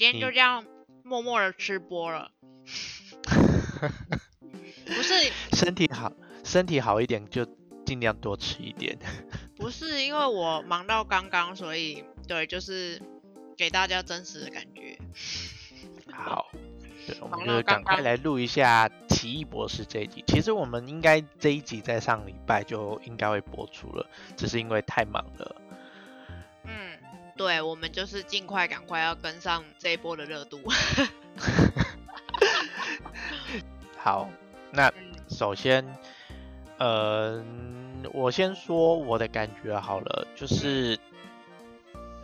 今天就这样默默的吃播了。不是身体好，身体好一点就尽量多吃一点。不是，因为我忙到刚刚，所以对，就是给大家真实的感觉。好，对，我们就赶快来录一下《奇异博士》这一集。其实我们应该这一集在上礼拜就应该会播出了，只是因为太忙了。嗯，对，我们就是尽快赶快要跟上这一波的热度。好，那嗯首先，呃，我先说我的感觉好了，就是，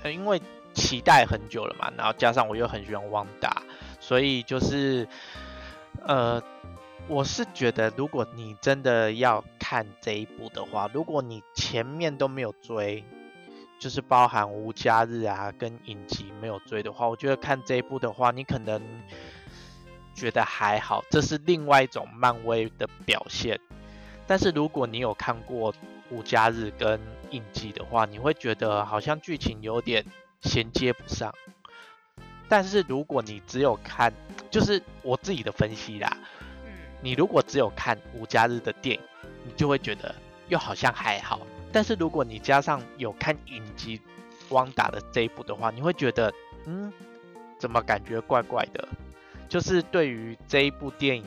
呃，因为期待很久了嘛，然后加上我又很喜欢汪达，所以就是，呃，我是觉得如果你真的要看这一部的话，如果你前面都没有追，就是包含无家日啊跟影集没有追的话，我觉得看这一部的话，你可能觉得还好，这是另外一种漫威的表现。但是如果你有看过无家日跟影集的话，你会觉得好像剧情有点衔接不上。但是如果你只有看，就是我自己的分析啦，嗯你如果只有看无家日的电影，你就会觉得又好像还好。但是如果你加上有看影集汪达的这一部的话，你会觉得，嗯，怎么感觉怪怪的？就是对于这一部电影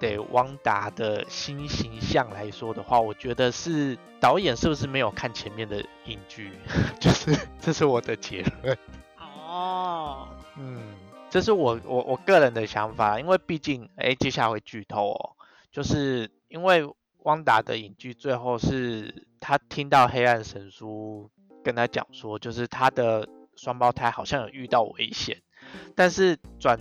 的汪达的新形象来说的话，我觉得是导演是不是没有看前面的影剧？就是这是我的结论。哦，嗯，这是我我我个人的想法，因为毕竟，哎，接下来会剧透哦，就是因为汪达的影剧最后是他听到黑暗神书跟他讲说，就是他的双胞胎好像有遇到危险，但是转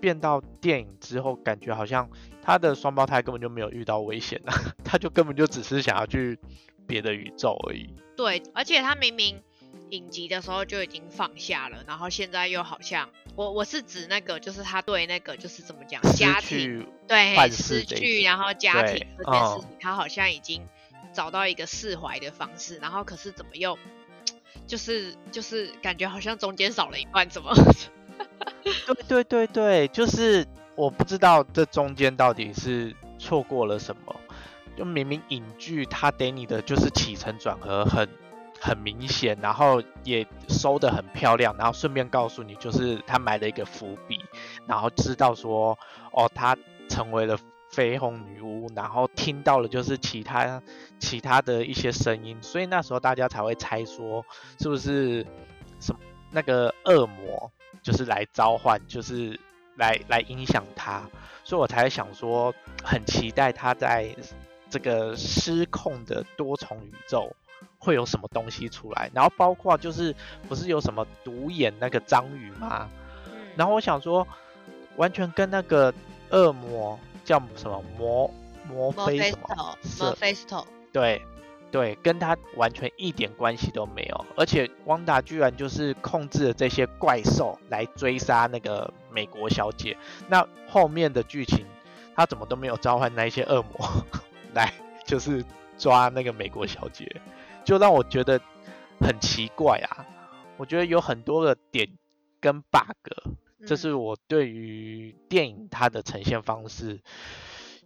变到电影之后，感觉好像他的双胞胎根本就没有遇到危险啊，他就根本就只是想要去别的宇宙而已。对，而且他明明影集的时候就已经放下了，然后现在又好像，我我是指那个，就是他对那个就是怎么讲，家失庭去对幻失去，视这一集然后家庭这件事嗯情，他好像已经找到一个释怀的方式，然后可是怎么又就是就是感觉好像中间少了一段，怎么？对对对对，就是我不知道这中间到底是错过了什么。就明明影剧它给你的就是起承转合很很明显，然后也收的很漂亮，然后顺便告诉你就是他埋了一个伏笔，然后知道说哦他成为了绯红女巫，然后听到了就是其他其他的一些声音，所以那时候大家才会猜说是不是什么那个恶魔就是来召唤，就是来来影响他，所以我才想说很期待他在这个失控的多重宇宙会有什么东西出来，然后包括就是不是有什么独眼那个章鱼吗？然后我想说，完全跟那个恶魔叫什么魔魔墨菲什么 Mephisto 是 Mephisto 对对，跟他完全一点关系都没有。而且汪达居然就是控制了这些怪兽来追杀那个美国小姐。那后面的剧情，他怎么都没有召唤那一些恶魔 来，就是抓那个美国小姐，就让我觉得很奇怪啊。我觉得有很多的点跟 bug，这嗯。是我对于电影它的呈现方式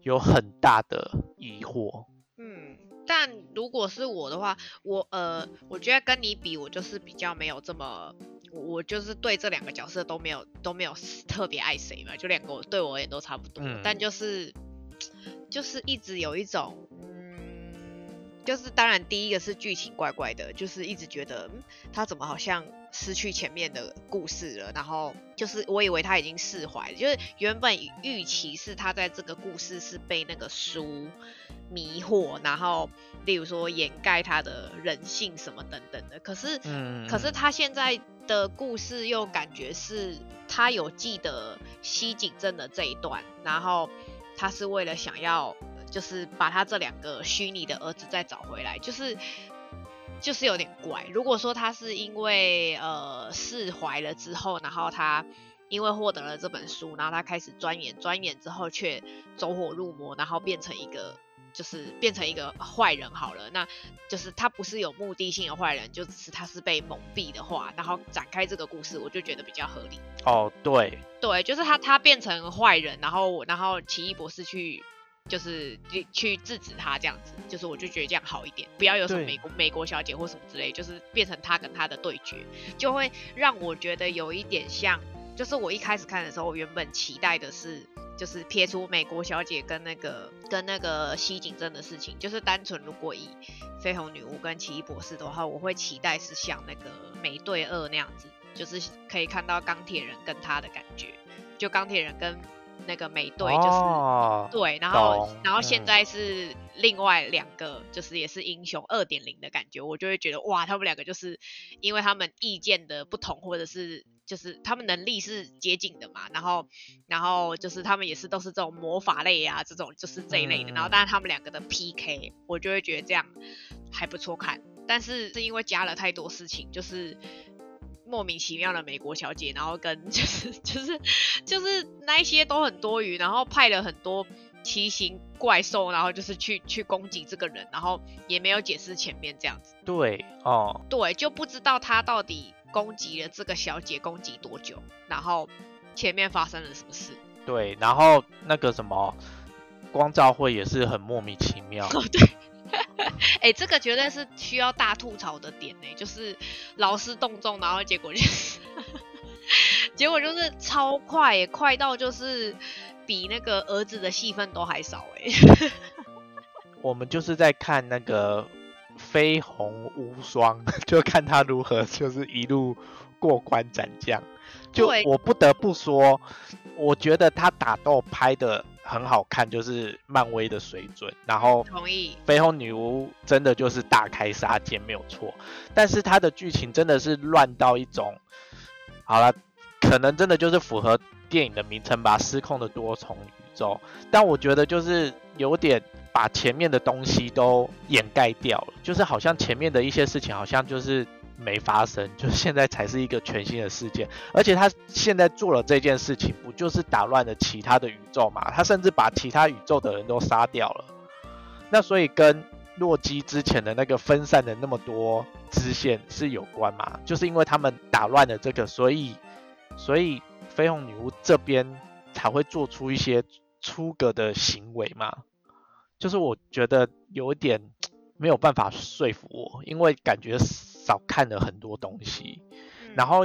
有很大的疑惑。嗯，但如果是我的话，我呃，我觉得跟你比，我就是比较没有这么，我我就是对这两个角色都没有都没有特别爱谁嘛，就两个我对我而言都差不多，嗯。但就是就是一直有一种，嗯，就是当然第一个是剧情怪怪的，就是一直觉得、嗯、他怎么好像失去前面的故事了，然后就是我以为他已经释怀了，就是原本预期是他在这个故事是被那个书迷惑，然后例如说掩盖他的人性什么等等的，可是嗯，可是他现在的故事又感觉是他有记得西井镇的这一段，然后他是为了想要就是把他这两个虚拟的儿子再找回来，就是就是有点怪。如果说他是因为呃释怀了之后，然后他因为获得了这本书，然后他开始钻研，钻研之后却走火入魔，然后变成一个就是变成一个坏人好了，那就是他不是有目的性的坏人，就只是他是被蒙蔽的话，然后展开这个故事，我就觉得比较合理。哦，对，对，就是他他变成坏人，然后然后奇异博士去就是去去制止他这样子，就是我就觉得这样好一点，不要有什么美国美国小姐或什么之类，就是变成他跟他的对决，就会让我觉得有一点像，就是我一开始看的时候，我原本期待的是。就是撇除美国小姐跟那个跟那个西井真的事情，就是单纯如果以绯红女巫跟奇异博士的话，我会期待是像那个美队二那样子，就是可以看到钢铁人跟他的感觉，就钢铁人跟那个美队就是、哦，对，然后然后现嗯在是另外两个，就是也是英雄二点零的感觉，我就会觉得哇，他们两个就是因为他们意见的不同，或者是就是他们能力是接近的嘛，然后然后就是他们也是都是这种魔法类啊，这种就是这一类的，然后嗯当然他们两个的 PK，我就会觉得这样还不错看，但是是因为加了太多事情，就是。莫名其妙的美国小姐，然后跟 就是就是就是那一些都很多余，然后派了很多奇形怪兽，然后就是去去攻击这个人，然后也没有解释前面这样子，对，哦，对，就不知道他到底攻击了这个小姐攻击多久，然后前面发生了什么事。对，然后那个什么光照会也是很莫名其妙，哦，对，哎、这个绝对是需要大吐槽的点呢、就是劳师动众，然后结果就是，结果就是超快耶、快到就是比那个儿子的戏份都还少哎、我们就是在看那个绯红无双，就看他如何就是一路过关斩将。就我不得不说，我觉得他打斗拍的很好看，就是漫威的水准。然后同意。绯红女巫真的就是大开杀戒没有错，但是它的剧情真的是乱到一种，好了，可能真的就是符合电影的名称吧，失控的多重宇宙。但我觉得就是有点把前面的东西都掩盖掉了，就是好像前面的一些事情好像就是没发生，就是现在才是一个全新的事件。而且他现在做了这件事情，不就是打乱了其他的宇宙嘛？他甚至把其他宇宙的人都杀掉了。那所以跟洛基之前的那个分散的那么多支线是有关嘛？就是因为他们打乱了这个，所以所以绯红女巫这边才会做出一些出格的行为嘛？就是我觉得有点没有办法说服我，因为感觉少看了很多东西。嗯然后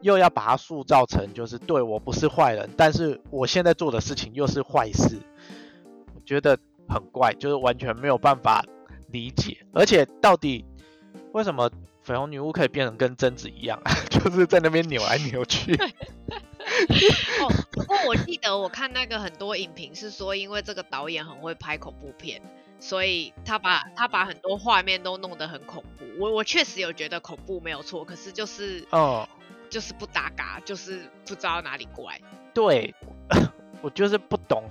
又要把它塑造成就是对我不是坏人，但是我现在做的事情又是坏事，我觉得很怪，就是完全没有办法理解。而且到底为什么绯红女巫可以变成跟贞子一样，就是在那边扭来扭去？哦，不过我记得我看那个很多影评是说，因为这个导演很会拍恐怖片，所以他把他把很多画面都弄得很恐怖。我我确实有觉得恐怖没有错，可是就是哦，就是不搭嘎，就是不知道哪里怪。对，我就是不懂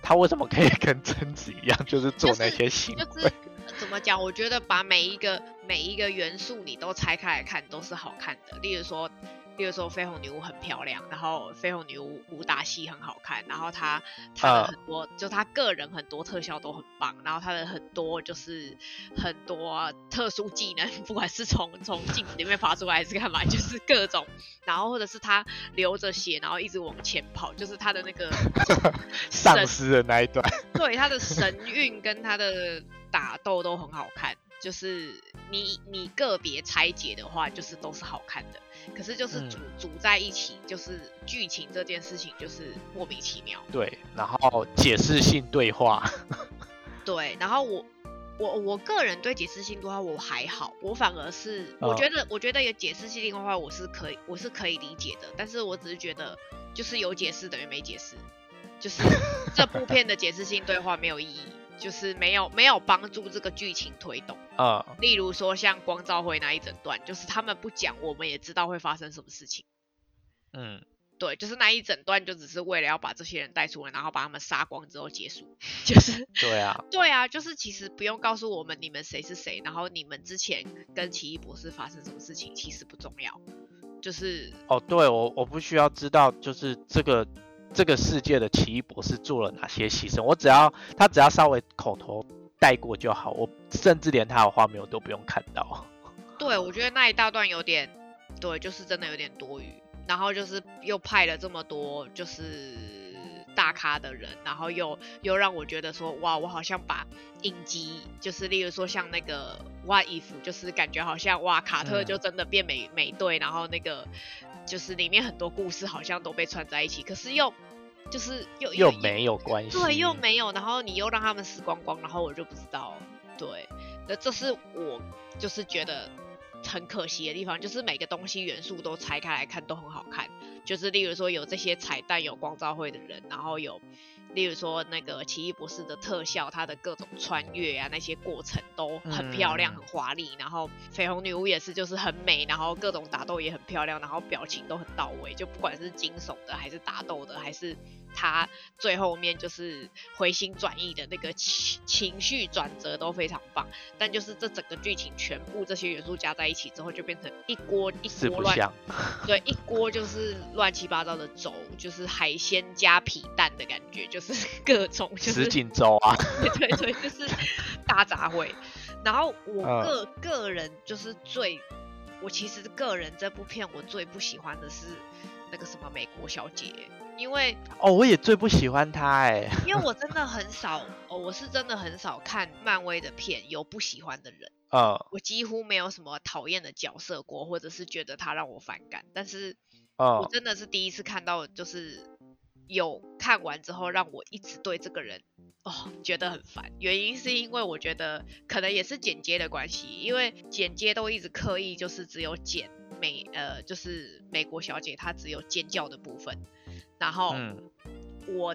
他为什么可以跟贞子一样，就是做那些行为。就是呃怎么讲？我觉得把每一个每一个元素你都拆开来看都是好看的。例如说，例如说绯红女巫很漂亮，然后绯红女巫武打戏很好看，然后她她的呃很多、就她个人很多特效都很棒，然后她的很多就是很多特殊技能，不管是从从镜子里面爬出来还是干嘛，就是各种，然后或者是她流着血，然后一直往前跑，就是她的那个 丧尸的那一段，对她的神韵跟她的打斗都很好看，就是你你个别拆解的话，就是都是好看的。可是就是组、组在一起，就是剧情这件事情就是莫名其妙。对，然后解释性对话，对，然后我我我个人对解释性对话我还好，我反而是我哦觉得、我觉得有解释性对话我是可以我是可以理解的，但是我只是觉得就是有解释等于没解释，就是 这部片的解释性对话没有意义，就是没有没有帮助这个剧情推动。呃，例如说像光照会那一整段，就是他们不讲，我们也知道会发生什么事情。嗯，对，就是那一整段就只是为了要把这些人带出来，然后把他们杀光之后结束。就是对啊，对啊，就是其实不用告诉我们你们谁是谁，然后你们之前跟奇异博士发生什么事情，其实不重要。就是哦，对我我不需要知道，就是这个这个世界的奇异博士做了哪些牺牲，我只要他只要稍微口头带过就好，我甚至连他的画面我都不用看到。对，我觉得那一大段有点，对，就是真的有点多余。然后就是又派了这么多就是大咖的人，然后又又让我觉得说，哇，我好像把影集，就是例如说像那个 What If，就是感觉好像哇，卡特就真的变美美队，然后那个就是里面很多故事好像都被串在一起，可是又就是又又没有关系，对，又没有，然后你又让他们死光光，然后我就不知道，对，那这是我就是觉得。很可惜的地方就是每个东西元素都拆开来看都很好看，就是例如说有这些彩蛋，有光照会的人，然后有例如说那个奇异博士的特效，它的各种穿越啊那些过程都很漂亮很华丽，然后绯红女巫也是就是很美，然后各种打斗也很漂亮，然后表情都很到位，就不管是惊悚的还是打斗的还是。他最后面就是回心转意的那个情情绪转折都非常棒，但就是这整个剧情全部这些元素加在一起之后，就变成一锅一锅乱，对，一锅就是乱七八糟的粥，就是海鲜加皮蛋的感觉，就是 各种就是什锦粥啊，对对，就是大杂烩。然后我个个人就是最，我其实个人这部片我最不喜欢的是那个什么美国小姐。因为哦，我也最不喜欢她哎，因为我真的很 少哦，我是真的很少看漫威的片，有不喜欢的人啊，我几乎没有什么讨厌的角色过，或者是觉得他让我反感，但是我真的是第一次看到，就是有看完之后让我一直对这个人哦觉得很烦，原因是因为我觉得可能也是剪接的关系，因为剪接都一直刻意就是只有剪美呃就是美国小姐她只有尖叫的部分。然后我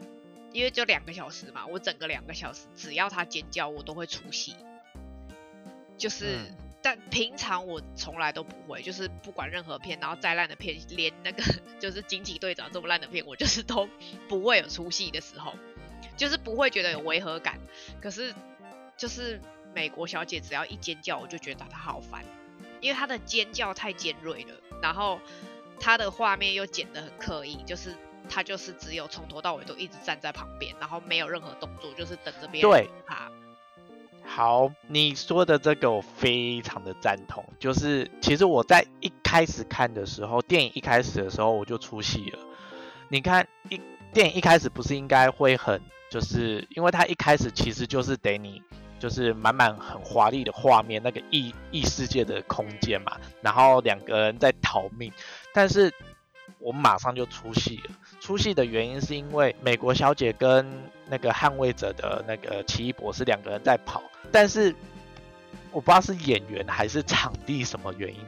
因为就两个小时嘛，我整个两个小时只要她尖叫，我都会出戏。就是，但平常我从来都不会，就是不管任何片，然后再烂的片，连那个就是惊奇队长这么烂的片，我就是都不会有出戏的时候，就是不会觉得有违和感。可是就是美国小姐只要一尖叫，我就觉得她好烦，因为他的尖叫太尖锐了，然后他的画面又剪得很刻意，就是。他就是只有从头到尾都一直站在旁边，然后没有任何动作，就是等着别人对他。好，你说的这个我非常的赞同。就是其实我在一开始看的时候，电影一开始的时候我就出戏了。你看一电影一开始不是应该会很，就是因为他一开始其实就是得你就是满满很华丽的画面，那个异异世界的空间嘛，然后两个人在逃命，但是。我马上就出戏了。出戏的原因是因为美国小姐跟那个捍卫者的那个奇异博士两个人在跑，但是我不知道是演员还是场地什么原因，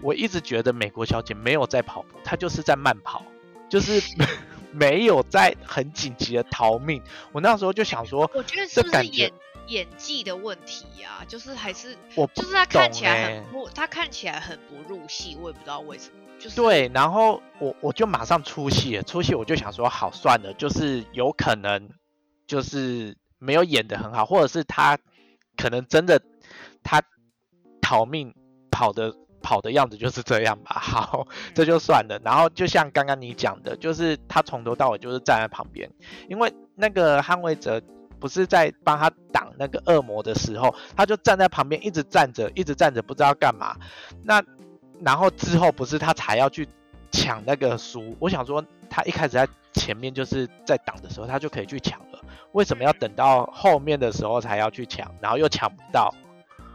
我一直觉得美国小姐没有在跑步，她就是在慢跑，就是 没有在很紧急的逃命。我那时候就想说，我觉得是不是演演技的问题啊？就是还是我就是他看起来很不，他看起来很不入戏，我也不知道为什么。就是对，然后我我就马上出戏了，出戏我就想说，好算了，就是有可能就是没有演的很好，或者是他可能真的他逃命跑的跑的样子就是这样吧，好，这就算了。然后就像刚刚你讲的，就是他从头到尾就是站在旁边，因为那个捍卫者不是在帮他挡那个恶魔的时候，他就站在旁边一直站着，一直站着，不知道干嘛。那然后之后不是他才要去抢那个书，我想说他一开始在前面就是在挡的时候，他就可以去抢了，为什么要等到后面的时候才要去抢，然后又抢不到？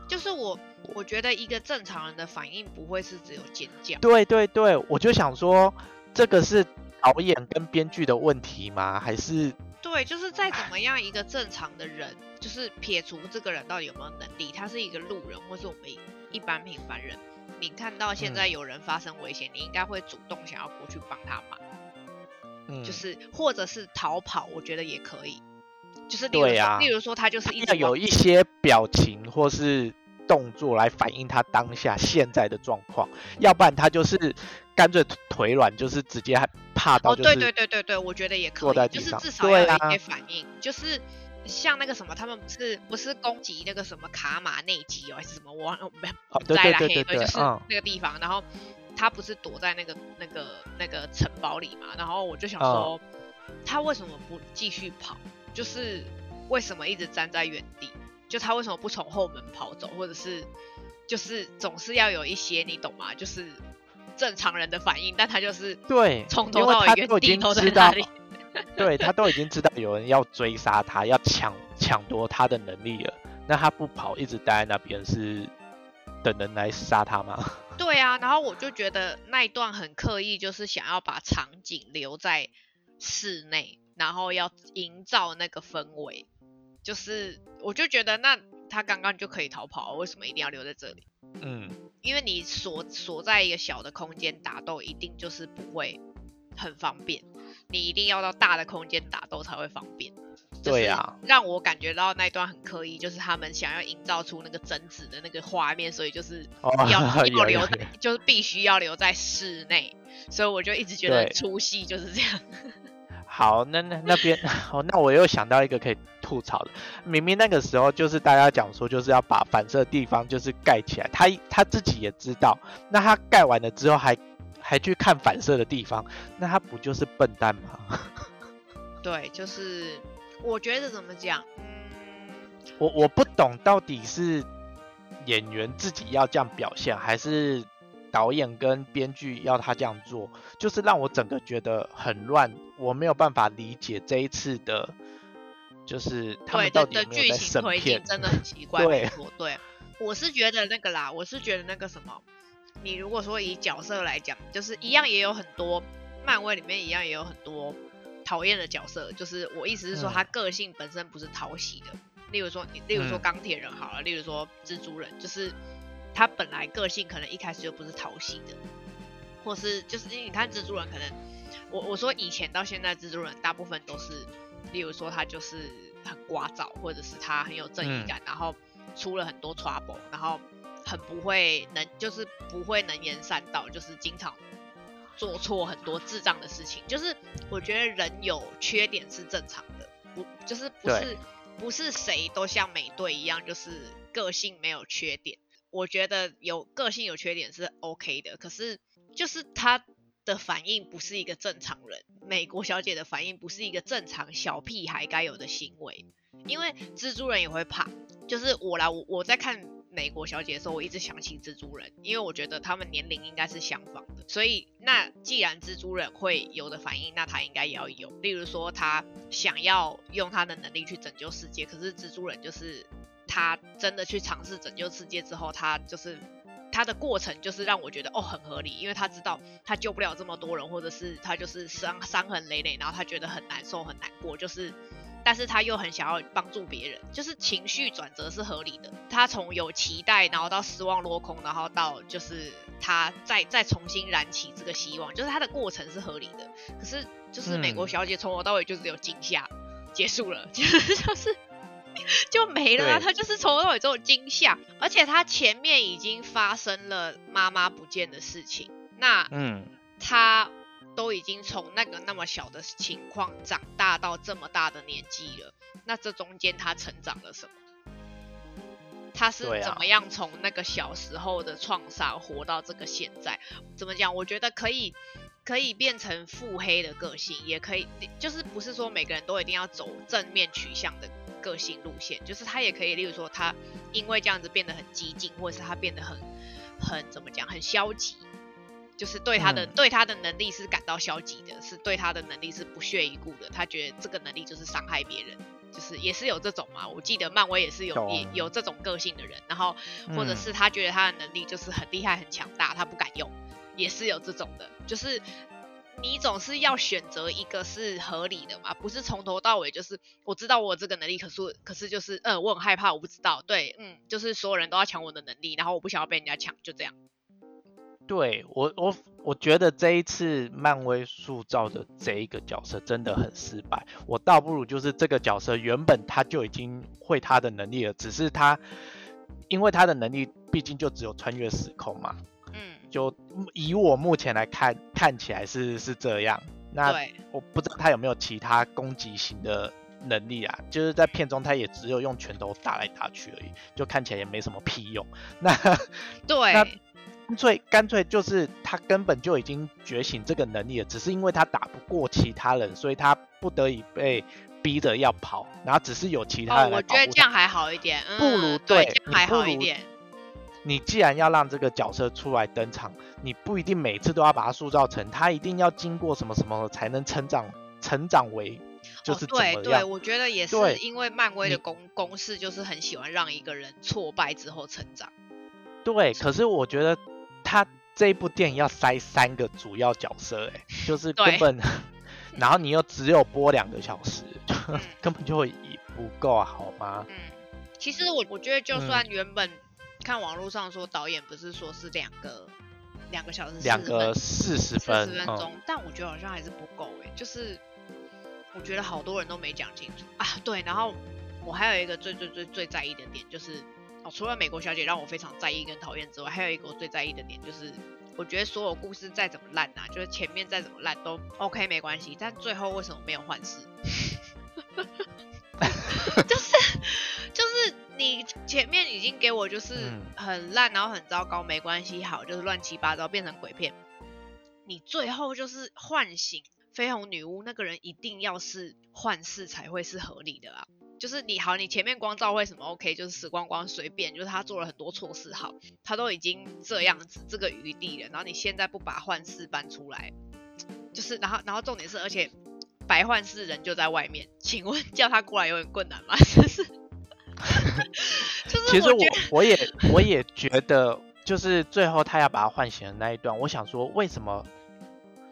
就是我我觉得一个正常人的反应不会是只有尖叫。对对对，我就想说这个是导演跟编剧的问题吗？还是？对，就是再怎么样一个正常的人，就是撇除这个人到底有没有能力，他是一个路人或是我们一般平凡人。你看到现在有人发生危险，你应该会主动想要过去帮他忙，嗯，就是或者是逃跑，我觉得也可以，就是对呀，例如说他就是要有一些表情或是动作来反映他当下现在的状况，要不然他就是干脆腿软，就是直接怕到，哦，对对对对对，我觉得也可以，就是至少要有一些反应，就是。像那个什么，他们不是不是攻击那个什么卡马内基哦，还是什么？我我没不在了，对就是那个地方。然后他不是躲在那个那个那个城堡里嘛？然后我就想说，他为什么不继续跑？就是为什么一直站在原地？就他为什么不从后门跑走，或者是就是总是要有一些你懂吗？就是正常人的反应，但他就是对，从头到尾都已经地都在知道那里。对他都已经知道有人要追杀他，要抢抢夺他的能力了，那他不跑，一直待在那边是等人来杀他吗？对啊，然后我就觉得那一段很刻意，就是想要把场景留在室内，然后要营造那个氛围。就是我就觉得那他刚刚就可以逃跑，为什么一定要留在这里？嗯，因为你锁锁在一个小的空间打斗，一定就是不会很方便，你一定要到大的空间打斗才会方便。对呀，让我感觉到那一段很刻意，就是他们想要营造出那个贞子的那个画面，所以就是哦要要留就是必须要留在室内，所以我就一直觉得出戏就是这样。好，那那那边，哦，那我又想到一个可以吐槽的，明明那个时候就是大家讲说就是要把反射地方就是盖起来，他他自己也知道，那他盖完了之后还还去看反射的地方，那他不就是笨蛋吗？对，就是我觉得怎么讲，嗯，我我不懂到底是演员自己要这样表现，还是导演跟编剧要他这样做，就是让我整个觉得很乱，我没有办法理解这一次的，就是他对们到的的底有没有在剧情推审片。进？真的很奇怪，对，对，我是觉得那个啦，我是觉得那个什么，你如果说以角色来讲，就是一样也有很多漫威里面一样也有很多讨厌的角色，就是我意思是说嗯。他个性本身不是讨喜的，例如说你，例如说嗯。钢铁人好了，例如说蜘蛛人，就是他本来个性可能一开始就不是讨喜的，或是就是因为你看蜘蛛人可能，我我说以前到现在蜘蛛人大部分都是，例如说他就是很聒噪，或者是他很有正义嗯感，然后出了很多 trouble，然后很不会能就是不会能言善道，就是经常做错很多智障的事情。就是我觉得人有缺点是正常的，不就是不是不是谁都像美队一样，就是个性没有缺点。我觉得有个性有缺点是 OK 的，可是就是他的反应不是一个正常人，美国小姐的反应不是一个正常小屁孩该有的行为，因为蜘蛛人也会怕。就是我来，我我在看美国小姐的时候，我一直想起蜘蛛人，因为我觉得他们年龄应该是相仿的，所以那既然蜘蛛人会有的反应，那他应该也要有。例如说，他想要用他的能力去拯救世界，可是蜘蛛人就是他真的去尝试拯救世界之后，他就是他的过程就是让我觉得哦很合理，因为他知道他救不了这么多人，或者是他就是伤伤痕累累，然后他觉得很难受很难过，就是。但是他又很想要帮助别人，就是情绪转折是合理的。他从有期待，然后到失望落空，然后到就是他再再重新燃起这个希望，就是他的过程是合理的。可是就是美国嗯小姐从头到尾就只有惊吓，结束了，就是就是 就没了啊。对她就是从头到尾只有惊吓，而且他前面已经发生了妈妈不见的事情，那嗯，他都已经从那个那么小的情况长大到这么大的年纪了，那这中间他成长了什么？他是怎么样从那个小时候的创伤活到这个现在？怎么讲？我觉得可以，可以变成腹黑的个性，也可以，就是不是说每个人都一定要走正面取向的个性路线，就是他也可以，例如说他因为这样子变得很激进，或者是他变得很很怎么讲，很消极，就是对他的、嗯对他的能力是感到消极的，是对他的能力是不屑一顾的。他觉得这个能力就是伤害别人，就是也是有这种嘛。我记得漫威也是有懂也有这种个性的人，然后或者嗯是他觉得他的能力就是很厉害很强大，他不敢用，也是有这种的。就是你总是要选择一个是合理的嘛，不是从头到尾就是我知道我有这个能力，可是可是就是嗯、呃我很害怕，我不知道，对，嗯，就是所有人都要抢我的能力，然后我不想要被人家抢，就这样。对我我我觉得这一次漫威塑造的这一个角色真的很失败。我倒不如就是这个角色原本他就已经会他的能力了，只是他因为他的能力毕竟就只有穿越时空嘛，嗯，就以我目前来看看起来是是这样。那，我不知道他有没有其他攻击型的能力啊，就是在片中他也只有用拳头打来打去而已，就看起来也没什么屁用。那 对，那干脆干脆就是他根本就已经觉醒这个能力了，只是因为他打不过其他人，所以他不得已被逼着要跑，然后只是有其他哦，人来我。觉得这样还好一点，嗯、不如对，这样还好一点。你既然要让这个角色出来登场，你不一定每次都要把它塑造成他一定要经过什么什么才能成长，成长为就是哦、对对，我觉得也是因为漫威的公公式就是很喜欢让一个人挫败之后成长。对，可是我觉得他这一部电影要塞三个主要角色，哎，就是对。根本，然后你又只有播两个小时，嗯。根本就会不够好吗？嗯，其实我我觉得就嗯。算原本看网络上说导演不是说是两个两个小时两个四十分，四十分钟，但我觉得好像还是不够哎，就是我觉得好多人都没讲清楚啊。对，然后我还有一个最最最最在意的点就是，哦，除了美国小姐让我非常在意跟讨厌之外，还有一个我最在意的点就是，我觉得所有故事再怎么烂啊，就是前面再怎么烂都 OK 没关系，但最后为什么没有换世？前面已经给我就是嗯很烂，然后很糟糕，没关系，好，就是乱七八糟变成鬼片。你最后就是唤醒绯红女巫那个人，一定要是幻视才会是合理的啊。就是你好，你前面光照会什么 OK，就是死光光随便，就是他做了很多错事，好，他都已经这样子这个余地了，然后你现在不把幻视搬出来，就是然后然后重点是，而且白幻视人就在外面，请问叫他过来有点困难吗？就是 就是其实我我也我也觉得，就是最后他要把他唤醒的那一段，我想说，为什么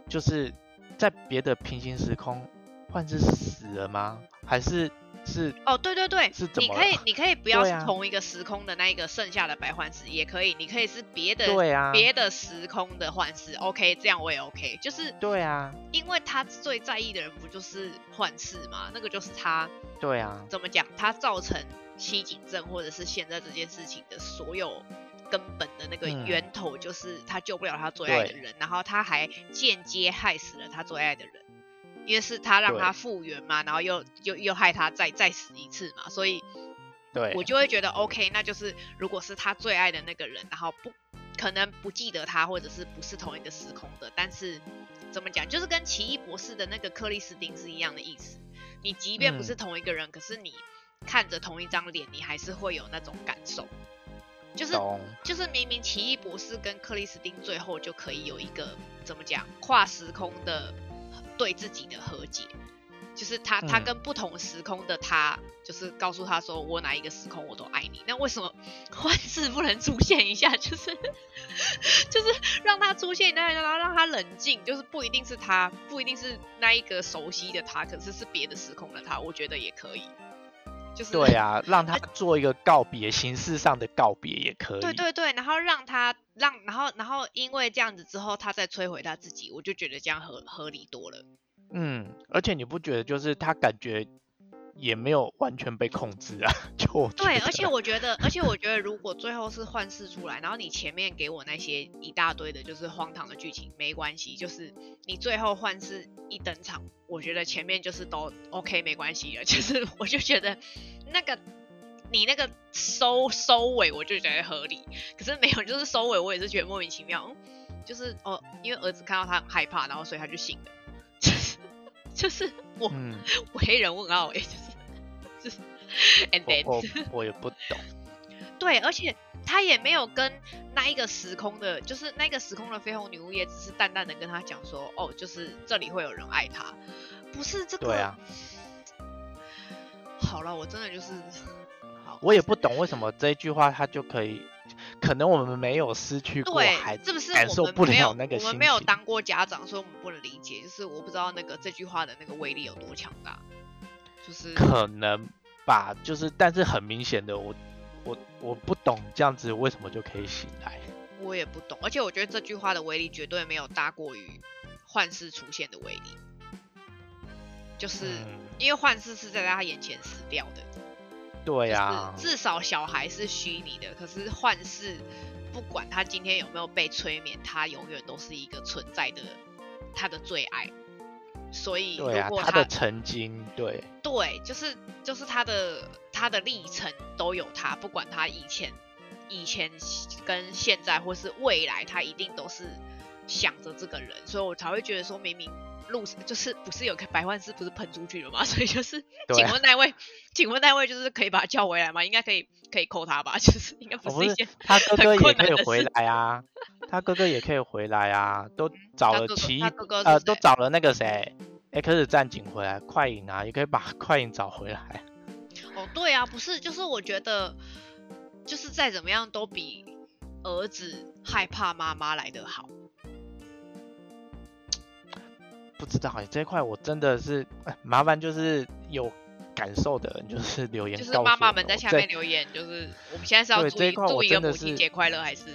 就是在别的平行时空，幻视是死了吗？还是是哦，对对对是，怎你可以你可以不要是同一个时空的那一个剩下的白幻视，也可以，你可以是别的对啊，别的时空的幻视，OK，这样我也 OK，就是对啊，因为他最在意的人不就是幻视吗？那个就是他对啊，怎么讲，他造成七井症或者是现在这件事情的所有根本的那个嗯。源头，就是他救不了他最爱的对。人，然后他还间接害死了他最爱的人，因为是他让他复原嘛，然后又又又害他再再死一次嘛，所以对，我就会觉得 OK，那就是如果是他最爱的那个人，然后不可能不记得他，或者是不是同一个时空的，但是怎么讲，就是跟奇异博士的那个克里斯汀是一样的意思。你即便不是嗯。同一个人，可是你看着同一张脸，你还是会有那种感受。就是，就是明明奇异博士跟克里斯汀最后就可以有一个怎么讲跨时空的对自己的和解，就是他他嗯跟不同时空的他，就是告诉他说我哪一个时空我都爱你。那为什么幻视不能出现一下？就是 就是让他出现，然后让他冷静，就是不一定是他，不一定是那一个熟悉的他，可是是别的时空的他，我觉得也可以。就是对啊，让他做一个告别，形式上的告别也可以。对对对，然后让他让，然后然后因为这样子之后，他再摧毁他自己，我就觉得这样合合理多了。嗯，而且你不觉得就是他感觉也没有完全被控制啊？就对，而且我觉得，而且我觉得，如果最后是幻视出来，然后你前面给我那些一大堆的，就是荒唐的剧情，没关系，就是你最后幻视一登场，我觉得前面就是都 OK 没关系了，就是我就觉得那个你那个收收尾，我就觉得合理，可是没有，就是收尾我也是觉得莫名其妙，嗯就是哦，因为儿子看到他很害怕，然后所以他就醒了，就是就是我嗯，我黑人问号哎、就是 我 then 我 我也不懂。对，而且他也没有跟那一个时空的，就是那个时空的绯红女巫，也只是淡淡的跟他讲说，哦，就是这里会有人爱他，不是这个。对啊。好了，我真的就是，好，我也不懂为什么这一句话他就可以，可能我们没有失去过对孩，子，是不是我感受不了那个心我们没有当过家长，所以我们不能理解。就是我不知道那个这句话的那个威力有多强大，就是可能吧，就是但是很明显的，我我我不懂这样子为什么就可以醒来。我也不懂，而且我觉得这句话的威力绝对没有大过于幻视出现的威力，就是。嗯，因为幻视是在他眼前死掉的，对啊，就是至少小孩是虚拟的，可是幻视不管他今天有没有被催眠，他永远都是一个存在的他的最爱。所以如对啊，果他的曾经，对对，就是就是他的他的历程都有他，不管他以前以前跟现在或是未来，他一定都是想着这个人，所以我才会觉得说明明。路就是不是有个百万是不是喷出去了吗？所以就是，请问那位，请问那位就是可以把他叫回来吗？应该可以，可以扣他吧？就是应该不是一件他哥哥也可以回来啊，他哥哥也可以回来啊，都找了奇呃，都找了那个谁，X 战警回来，快影啊，也可以把快影找回来。哦，对啊，不是，就是我觉得，就是再怎么样都比儿子害怕妈妈来的好。不知道哎，这一块我真的是麻烦，就是有感受的人就是留言，就是妈妈们在下面留言，就是我们现在是要祝祝一个母亲节快乐还是？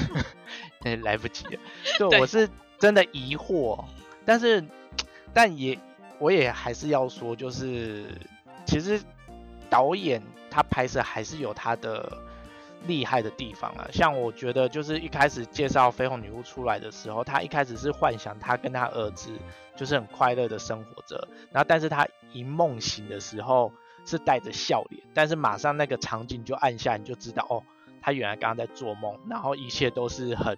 哎，来不及了。对，我是真的疑惑，但是但也我也还是要说，就是其实导演他拍摄还是有他的。厉害的地方啊，像我觉得就是一开始介绍绯红女巫出来的时候，她一开始是幻想她跟她儿子就是很快乐的生活着，然后但是她一梦醒的时候是带着笑脸，但是马上那个场景就按下，你就知道哦，她原来刚刚在做梦，然后一切都是很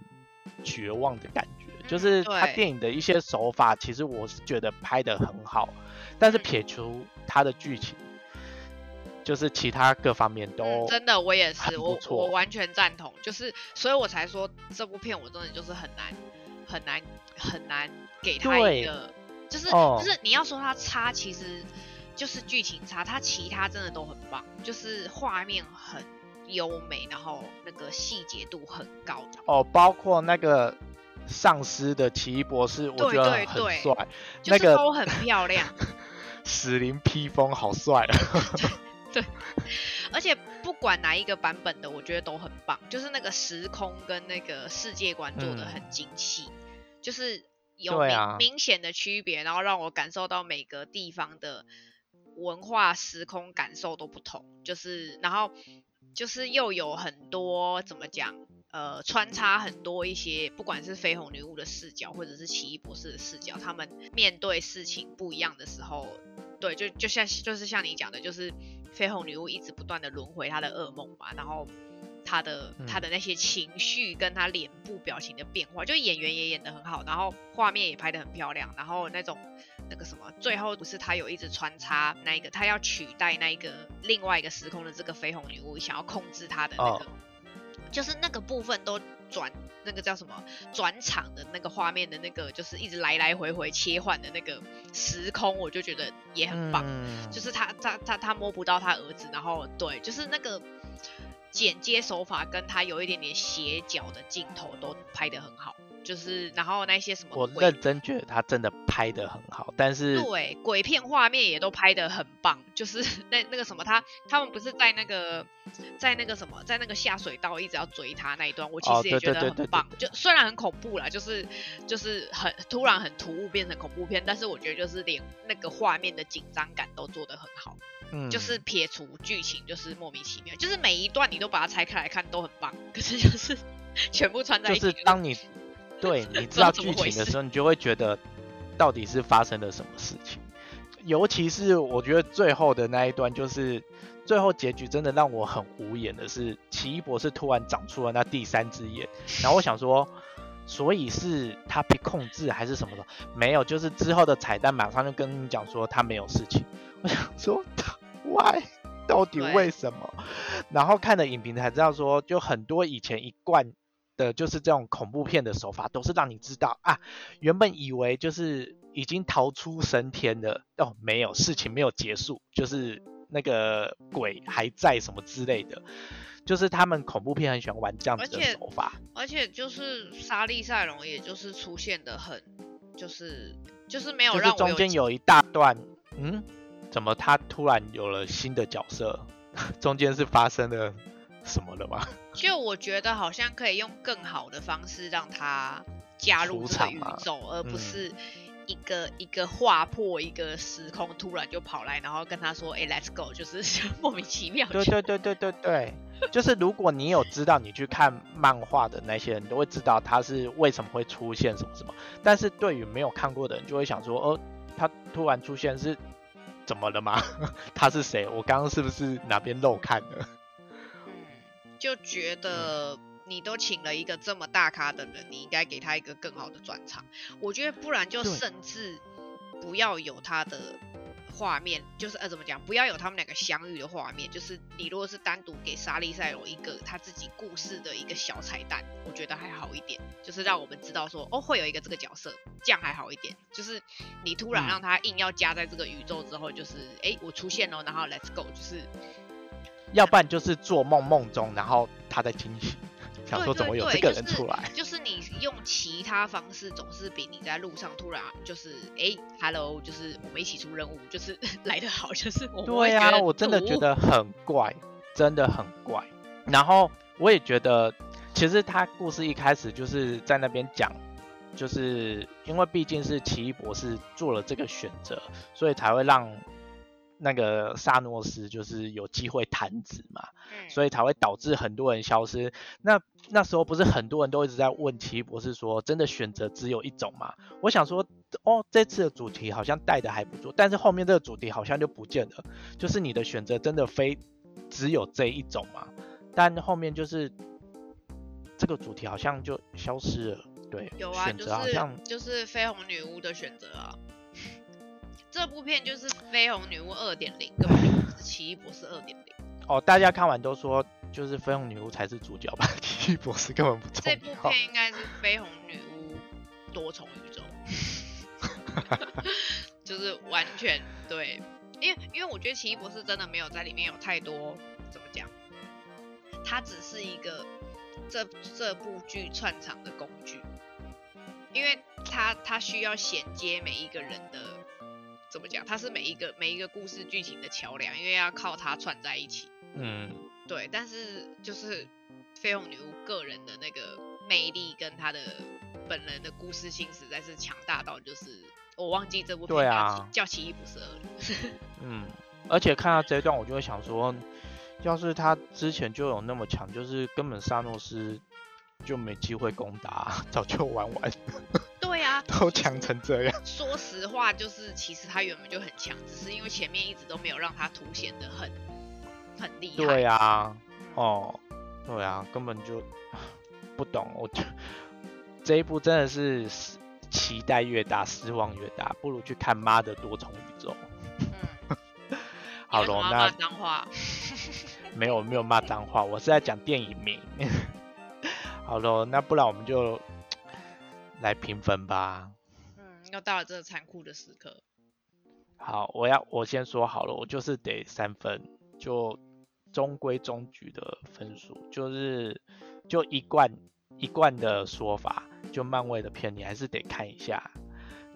绝望的感觉，就是他电影的一些手法，其实我是觉得拍的很好，但是撇除他的剧情。就是其他各方面都真的，我也是，我我完全赞同。就是，所以我才说这部片我真的就是很难很难很难给他一个，就是就是你要说它差，其实就是剧情差，它其他真的都很棒，就是画面很优美，然后那个细节度很高。哦，包括那个丧尸的奇异博士，我觉得很帅，那个都很漂亮，死灵披风好帅啊。对，而且不管哪一个版本的，我觉得都很棒。就是那个时空跟那个世界观做的很精细，就是有明明显的区别，然后让我感受到每个地方的文化时空感受都不同。就是，然后就是又有很多怎么讲，呃，穿插很多一些，不管是绯红女巫的视角，或者是奇异博士的视角，他们面对事情不一样的时候，对，就就像就是像你讲的，就是。绯红女巫一直不断的轮回她的噩梦嘛，然后她的她的那些情绪跟她脸部表情的变化，就演员也演得很好，然后画面也拍得很漂亮，然后那种那个什么，最后不是她有一直穿插那一个，她要取代那一个另外一个时空的这个绯红女巫，想要控制她的那个，就是那个部分都转。那个叫什么转场的那个画面的那个，就是一直来来回回切换的那个时空，我就觉得也很棒。就是他他他他摸不到他儿子，然后对，就是那个剪接手法跟他有一点点斜角的镜头都拍得很好。就是，然后那些什么，我认真觉得他真的拍的很好，但是对鬼片画面也都拍的很棒。就是 那那个什么，他他们不是在那个在那个什么，在那个下水道一直要追他那一段，我其实也觉得很棒。就虽然很恐怖啦，就是就是很突然很突兀变成恐怖片，但是我觉得就是连那个画面的紧张感都做得很好。嗯，就是撇除剧情，就是莫名其妙，就是每一段你都把它拆开来看都很棒，可是就是全部穿在一起，就是当你。对，你知道剧情的时候，你就会觉得到底是发生了什么事情。尤其是我觉得最后的那一段，就是最后结局真的让我很无言的是，奇异博士突然长出了那第三只眼。然后我想说，所以是他被控制还是什么的？没有，就是之后的彩蛋马上就跟你讲说他没有事情。我想说，Why？到底为什么？然后看了影评才知道说，就很多以前一贯。的就是这种恐怖片的手法，都是让你知道啊，原本以为就是已经逃出升天了，哦，没有，事情没有结束，就是那个鬼还在什么之类的，就是他们恐怖片很喜欢玩这样子的手法。而且就是莎莉赛隆，也就是出现的很，就是就是没有让中间有一大段，嗯，怎么他突然有了新的角色？中间是发生了。什么了吗？就我觉得好像可以用更好的方式让他加入这个宇宙，而不是一个一个划破一个时空，突然就跑来，然后跟他说：“哎，Let's go！” 就是 莫名其妙。对对对对对对，就是如果你有知道，你去看漫画的那些人都会知道他是为什么会出现什么什么。但是对于没有看过的人，就会想说：“哦，他突然出现是怎么了吗？他是谁？我刚刚是不是哪边漏看了？”就觉得你都请了一个这么大咖的人，你应该给他一个更好的转场。我觉得不然就甚至不要有他的画面，就是呃怎么讲，不要有他们两个相遇的画面。就是你如果是单独给莎莉赛罗一个他自己故事的一个小彩蛋，我觉得还好一点，就是让我们知道说哦会有一个这个角色，这样还好一点。就是你突然嗯让他硬要加在这个宇宙之后，就是哎、诶我出现了，然后 Let's go，就是要不然就是做梦梦中，然后他在惊醒，想说怎么有这个人出来？就是你用其他方式，总是比你在路上突然就是哎，hello，就是我们一起出任务，就是 来得好，就是我对啊，我真的觉得很怪，真的很怪。然后我也觉得，其实他故事一开始就是在那边讲，就是因为毕竟是奇异博士做了这个选择，所以才会让那个萨诺斯就是有机会弹指嘛。嗯所以才会导致很多人消失。那那时候不是很多人都一直在问奇异博士说，真的选择只有一种吗？我想说，哦，这次的主题好像带的还不错，但是后面这个主题好像就不见了，就是你的选择真的非只有这一种吗？但后面就是这个主题好像就消失了，对，有啊，选就择好像是就是绯红女巫的选择啊。这部片就是绯红女巫二点零，根本就不是奇异博士二点零。哦，大家看完都说就是绯红女巫才是主角吧，奇异博士根本不重这部。片应该是绯红女巫多重宇宙，就是完全对，因为因为我觉得奇异博士真的没有在里面有太多怎么讲，它只是一个这这部剧串场的工具，因为它它需要衔接每一个人的怎么讲，它是每一个每一个故事剧情的桥梁，因为要靠它串在一起。嗯，对，但是就是绯红女巫个人的那个魅力跟她的本人的故事性实在是强大到，就是我忘记这部片叫叫奇异博士二了。嗯，而且看到这一段，我就会想说，要是他之前就有那么强，就是根本萨诺斯就没机会攻打，早就玩完，对啊，都强成这样。说实话，就是其实他原本就很强，只是因为前面一直都没有让他凸显的很很厉害。对啊，嗯，哦，对啊，根本就不懂。我就这一部真的是期待越大，失望越大，不如去看《妈的多重宇宙》。嗯，好了，那脏话。没有没有骂脏话，我是在讲电影名。好了，那不然我们就来评分吧。嗯，又到了这个残酷的时刻。好，我要我先说好了，我就是得三分，就中规中矩的分数，就是就一贯一贯的说法，就漫威的片你还是得看一下，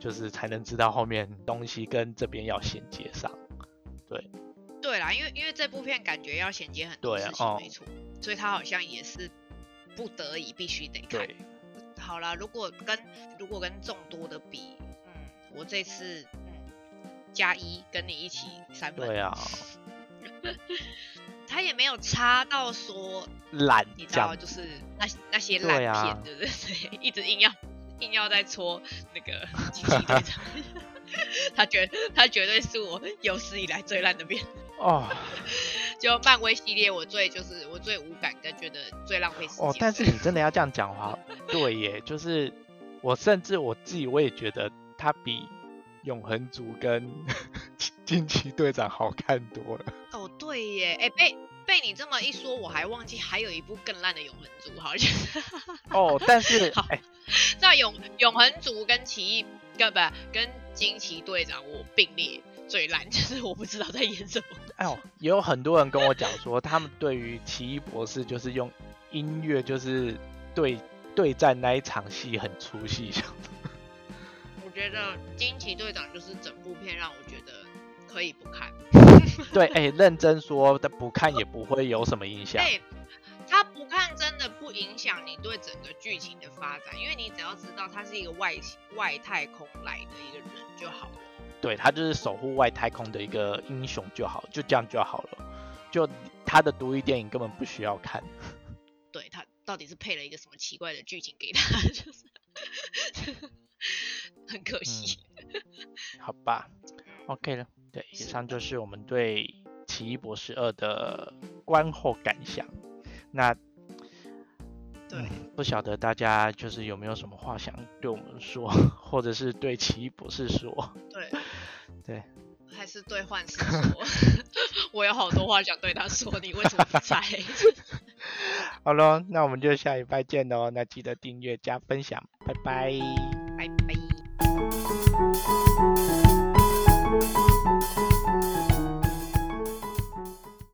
就是才能知道后面东西跟这边要衔接上。对对啦，因为因为这部片感觉要衔接很多事情，对啊哦没错，所以他好像也是不得已必须得看。对，好啦，如果跟如果跟众多的比，嗯，我这次嗯加一，跟你一起三分。对啊，他也没有差到说，懒你知道，讲，就是那那些对烂片，啊对不对？对，一直硬要硬要在戳那个惊奇队长，他绝他绝对是我有史以来最烂的片。哦就漫威系列，我最就是我最无感跟觉得最浪费时间。哦，但是你真的要这样讲话，对耶，就是我甚至我自己我也觉得他比永恒族跟 惊奇队长好看多了。哦，对耶，哎、被被你这么一说，我还忘记还有一部更烂的永恒族，好像哦，但是 好哎，那永永恒族跟奇异跟不跟惊奇队长我并列最烂，就是我不知道在演什么。哎呦，也有很多人跟我讲说，他们对于奇异博士就是用音乐就是对对战那一场戏很出戏，我觉得惊奇队长就是整部片让我觉得可以不看。对，哎，认真说的不看也不会有什么影响。对、他不看真的不影响你对整个剧情的发展，因为你只要知道他是一个外外太空来的一个人就好了。对他就是守护外太空的一个英雄就好，就这样就好了。就他的独立电影根本不需要看。对他到底是配了一个什么奇怪的剧情给他，就是 很可惜。好吧，OK 了。对，以上就是我们对《奇异博士二》的观后感想。那对，不晓得大家就是有没有什么话想对我们说，或者是对奇异博士说？对，对，还是对幻视说，我有好多话想对他说，你为什么不在？好喽，那我们就下礼拜见喽。那记得订阅加分享。拜拜。